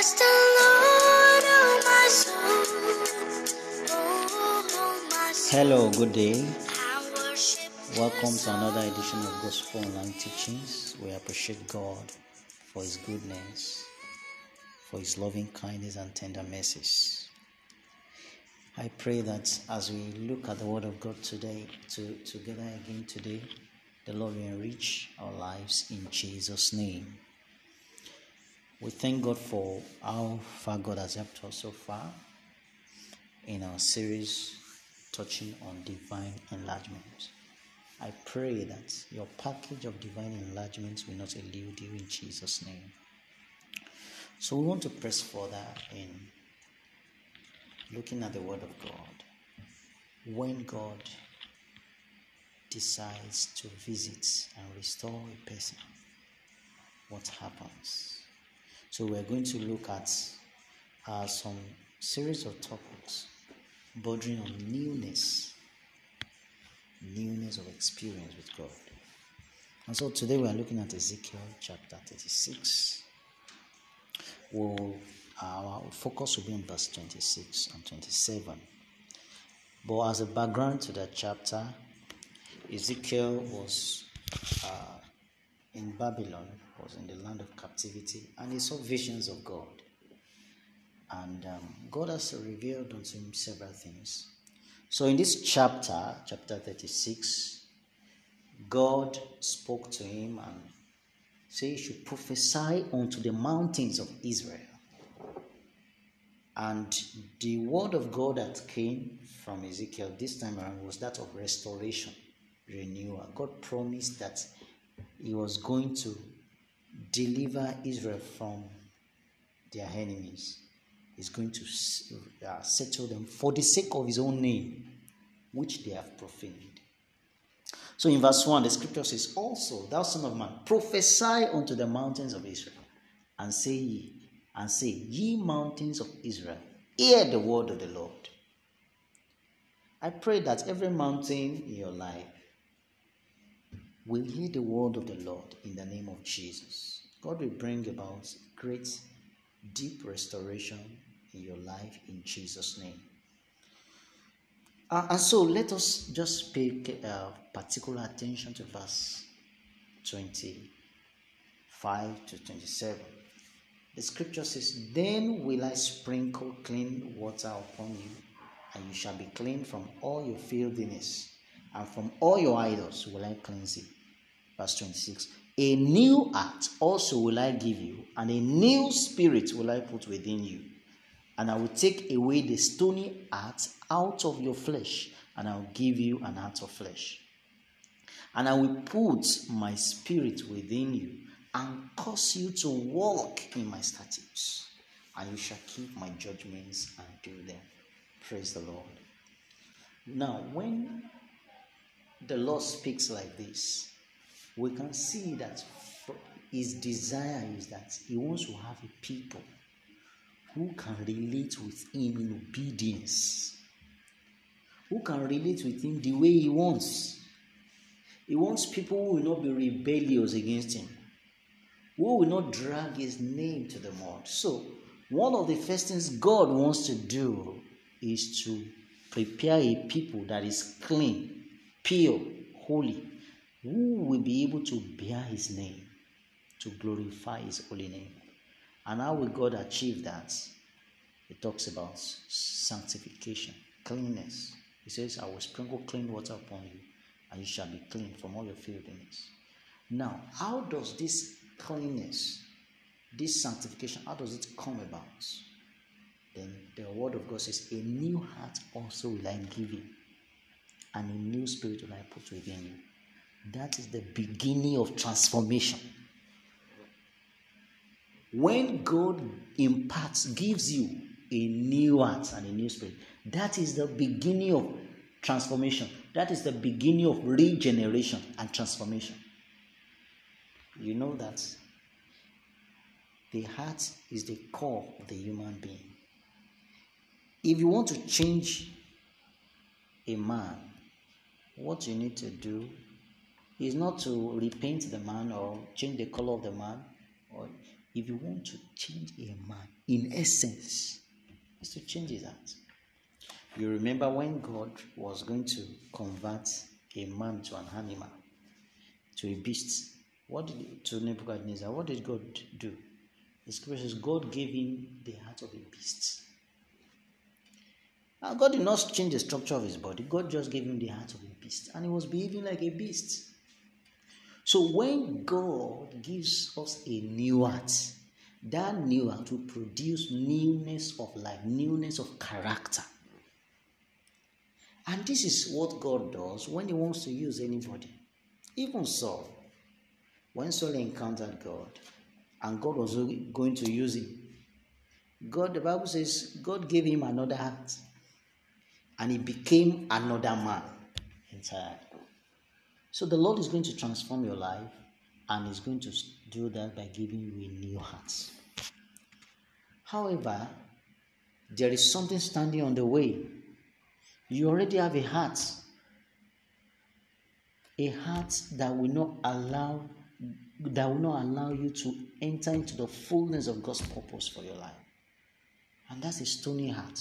The Lord, oh my soul. Oh, oh, my soul. Hello, good day. Welcome to another edition of Gospel Online Teachings. We appreciate God for His goodness, for His loving kindness and tender mercies. I pray that as we look at the Word of God today, to, together again today, the Lord will enrich our lives in Jesus' name. We thank God for how far God has helped us so far in our series touching on divine enlargement. I pray that your package of divine enlargement will not elude you in Jesus' name. So we want to press further in looking at the Word of God. When God decides to visit and restore a person, what happens? So we're going to look at uh, some series of topics bordering on newness, newness of experience with God. And so today we are looking at Ezekiel chapter 36. We'll, our focus will be on verse 26 and 27. But as a background to that chapter, Ezekiel was uh, in Babylon, was in the land of captivity, and he saw visions of God. And um, God has revealed unto him several things. So in this chapter, chapter 36, God spoke to him and said he should prophesy unto the mountains of Israel. And the word of God that came from Ezekiel this time around was that of restoration, renewal. God promised that he was going to deliver Israel from their enemies. He's going to uh, settle them for the sake of his own name, which they have profaned. So in verse 1, the scripture says, Also, thou son of man, prophesy unto the mountains of Israel, and say ye, and say, Ye mountains of Israel, hear the word of the Lord. I pray that every mountain in your life will hear the word of the Lord in the name of Jesus. God will bring about great, deep restoration in your life in Jesus' name. Uh, and so let us just pay uh, particular attention to verse 25 to 27. The scripture says, Then will I sprinkle clean water upon you, and you shall be clean from all your filthiness, and from all your idols will I cleanse you. Verse 26 A new heart also will I give you, and a new spirit will I put within you. And I will take away the stony heart out of your flesh, and I will give you an heart of flesh. And I will put my spirit within you, and cause you to walk in my statutes, and you shall keep my judgments and do them. Praise the Lord. Now, when the Lord speaks like this, we can see that his desire is that he wants to have a people who can relate with him in obedience, who can relate with him the way he wants. He wants people who will not be rebellious against him, who will not drag his name to the mud. So, one of the first things God wants to do is to prepare a people that is clean, pure, holy, who will be able to bear his name, to glorify his holy name. And how will God achieve that? He talks about sanctification, cleanness. He says, I will sprinkle clean water upon you, and you shall be clean from all your filthiness. Now, how does this cleanness, this sanctification, how does it come about? Then the word of God says, A new heart also will I give you, and a new spirit will I put within you. That is the beginning of transformation. When God imparts, gives you a new heart and a new spirit, that is the beginning of transformation. That is the beginning of regeneration and transformation. You know that the heart is the core of the human being. If you want to change a man, what you need to do is not to repaint the man or change the color of the man or if you want to change a man in essence, is to change his heart. You remember when God was going to convert a man to an animal, to a beast. What did to Nebuchadnezzar? What did God do? The scripture says God gave him the heart of a beast. Now, God did not change the structure of his body. God just gave him the heart of a beast, and he was behaving like a beast. So when God gives us a new heart, that new heart will produce newness of life, newness of character. And this is what God does when He wants to use anybody. Even Saul, when Saul encountered God, and God was going to use him, God, the Bible says, God gave him another heart, and he became another man entirely. So the Lord is going to transform your life and is going to do that by giving you a new heart. However, there is something standing on the way. You already have a heart. A heart that will not allow that will not allow you to enter into the fullness of God's purpose for your life. And that's a stony heart,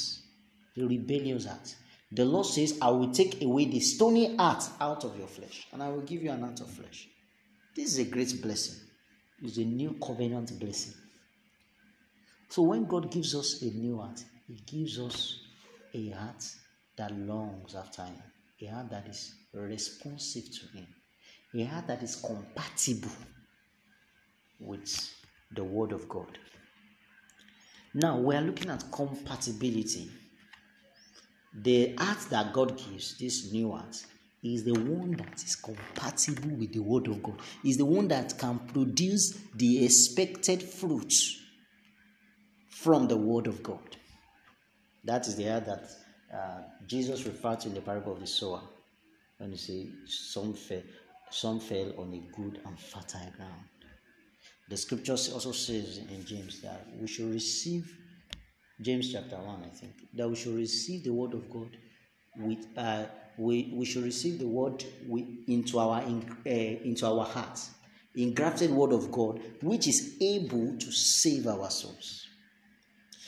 a rebellious heart. The Lord says, I will take away the stony heart out of your flesh, and I will give you an heart of flesh. This is a great blessing. It's a new covenant blessing. So when God gives us a new heart, He gives us a heart that longs after Him, a heart that is responsive to Him, a heart that is compatible with the Word of God. Now we are looking at compatibility the art that God gives, this new art, is the one that is compatible with the Word of God, is the one that can produce the expected fruit from the Word of God. That is the art that uh, Jesus referred to in the parable of the sower. When you say some fell, some fell on a good and fertile ground. The scripture also says in James that we should receive James chapter 1, I think, that we should receive the word of God with uh, we, we should receive the word with, into our uh, into our hearts, engrafted word of God, which is able to save our souls.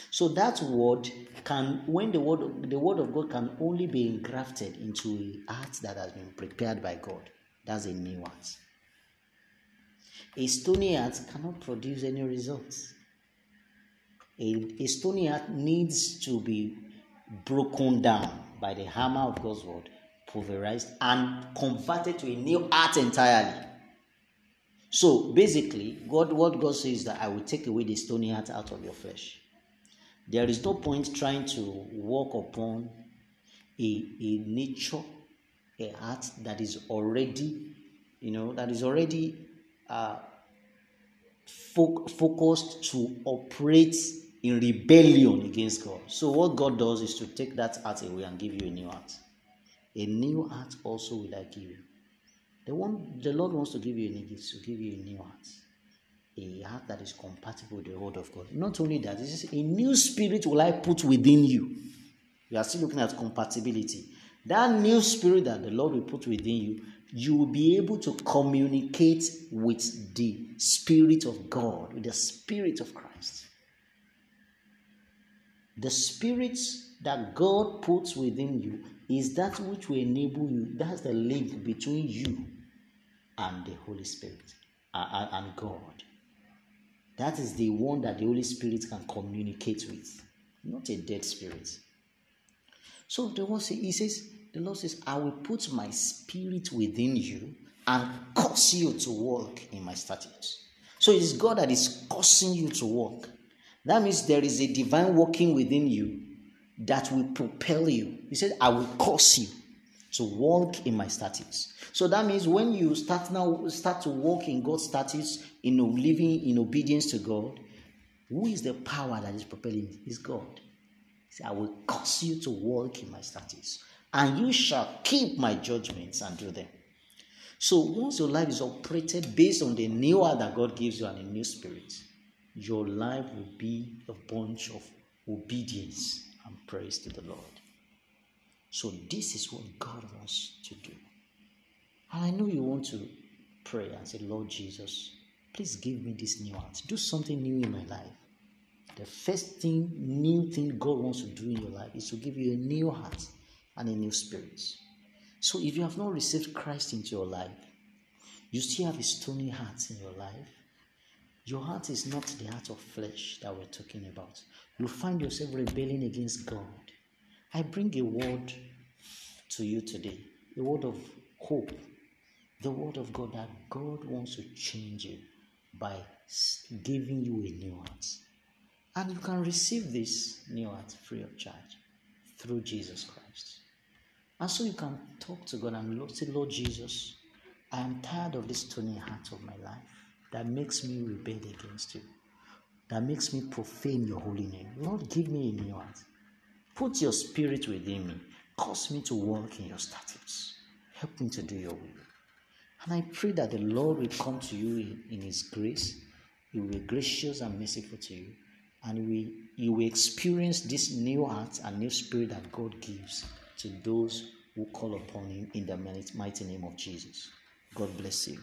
So that word can, when the word the word of God can only be engrafted into a heart that has been prepared by God. That's a new heart. A stony heart cannot produce any results a, a stony heart needs to be broken down by the hammer of God's word, pulverized, and converted to a new heart entirely. So basically, God, what God says is that I will take away the stony heart out of your flesh. There is no point trying to walk upon a, a nature, a heart that is already, you know, that is already uh, fo- focused to operate in rebellion against God. So, what God does is to take that heart away and give you a new heart. A new heart also will I give you. The one the Lord wants to give you a new gift, to give you a new heart. A heart that is compatible with the word of God. Not only that, this is a new spirit will I put within you. We are still looking at compatibility. That new spirit that the Lord will put within you, you will be able to communicate with the Spirit of God, with the Spirit of Christ. The spirit that God puts within you is that which will enable you. That's the link between you and the Holy Spirit uh, and God. That is the one that the Holy Spirit can communicate with, not a dead spirit. So the Lord says, He says, the Lord says, I will put my spirit within you and cause you to walk in my statutes. So it is God that is causing you to walk. That means there is a divine working within you that will propel you. He said, I will cause you to walk in my statutes. So that means when you start now start to walk in God's statutes, in living in obedience to God, who is the power that is propelling? Is God. He said, I will cause you to walk in my statutes, and you shall keep my judgments and do them. So once your life is operated based on the new heart that God gives you and a new spirit, your life will be a bunch of obedience and praise to the Lord. So, this is what God wants to do. And I know you want to pray and say, Lord Jesus, Please give me this new heart. Do something new in my life. The first thing, new thing God wants to do in your life is to give you a new heart and a new spirit. So if you have not received Christ into your life, you still have a stony heart in your life. Your heart is not the heart of flesh that we're talking about. You find yourself rebelling against God. I bring a word to you today, a word of hope, the word of God that God wants to change you by giving you a new heart. And you can receive this new heart free of charge through Jesus Christ. And so you can talk to God and say, Lord Jesus, I am tired of this stony heart of my life that makes me rebel against you, that makes me profane your holy name. Lord, give me a new heart. Put your spirit within me. Cause me to walk in your statutes. Help me to do your will. And I pray that the Lord will come to you in, in His grace. He will be gracious and merciful to you. And we, you will experience this new heart and new spirit that God gives to those who call upon Him in the mighty name of Jesus. God bless you.